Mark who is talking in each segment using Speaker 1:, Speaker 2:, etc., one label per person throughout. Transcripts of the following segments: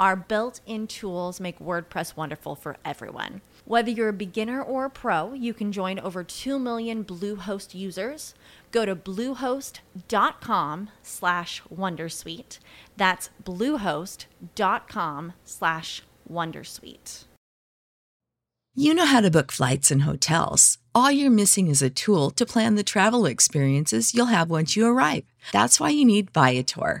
Speaker 1: Our built in tools make WordPress wonderful for everyone. Whether you're a beginner or a pro, you can join over 2 million Bluehost users. Go to bluehost.com slash wondersuite. That's bluehost.com slash wondersuite.
Speaker 2: You know how to book flights and hotels. All you're missing is a tool to plan the travel experiences you'll have once you arrive. That's why you need Viator.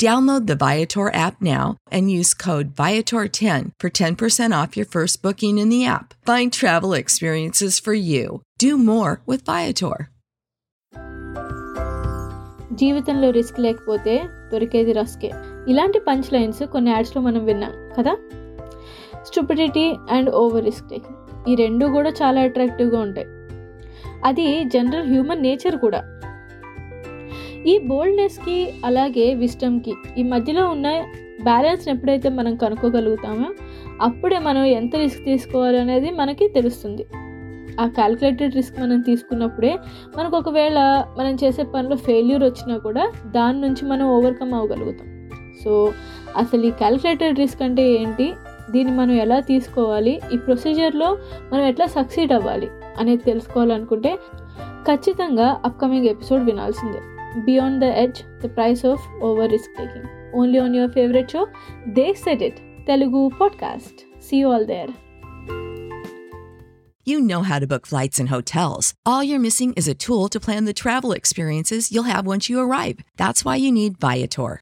Speaker 2: Download the Viator app now and use code Viator10 for 10% off your first booking in the app. Find travel experiences for you. Do more with Viator.
Speaker 3: జీవితంలో risk లేకపోతే దొరికేది రస్కే ఇలాంటి punch lines కొన్ని యాడ్స్లో మనం విన్నాం కదా stupidity and over risk taking ఈ రెండు కూడా చాలా అట్రాక్టివ్గా ఉంటాయి అది జనరల్ హ్యూమన్ నేచర్ కూడా ఈ బోల్డ్నెస్కి అలాగే విస్టమ్కి ఈ మధ్యలో ఉన్న బ్యాలెన్స్ని ఎప్పుడైతే మనం కనుక్కోగలుగుతామో అప్పుడే మనం ఎంత రిస్క్ తీసుకోవాలనేది మనకి తెలుస్తుంది. ఆ క్యాల్కులేటెడ్ రిస్క్ మనం తీసుకున్నప్పుడే మనకు ఒకవేళ మనం చేసే పనిలో ఫెయిల్యూర్ వచ్చినా కూడా దాని నుంచి మనం ఓవర్కమ్ అవ్వగలుగుతాం. సో అసలు ఈ క్యాల్కులేటెడ్ రిస్క్ అంటే ఏంటి? దీన్ని మనం ఎలా తీసుకోవాలి? ఈ ప్రొసీజర్లో మనం ఎట్లా సక్సీడ్ అవ్వాలి అనేది తెలుసుకోవాలనుకుంటే ఖచ్చితంగా అప్కమింగ్ ఎపిసోడ్ వినాల్సిందే. beyond the edge the price of over risk taking. Only on your favorite show, They Said It, Telugu podcast. See you all there.
Speaker 2: You know how to book flights and hotels. All you're missing is a tool to plan the travel experiences you'll have once you arrive. That's why you need Viator.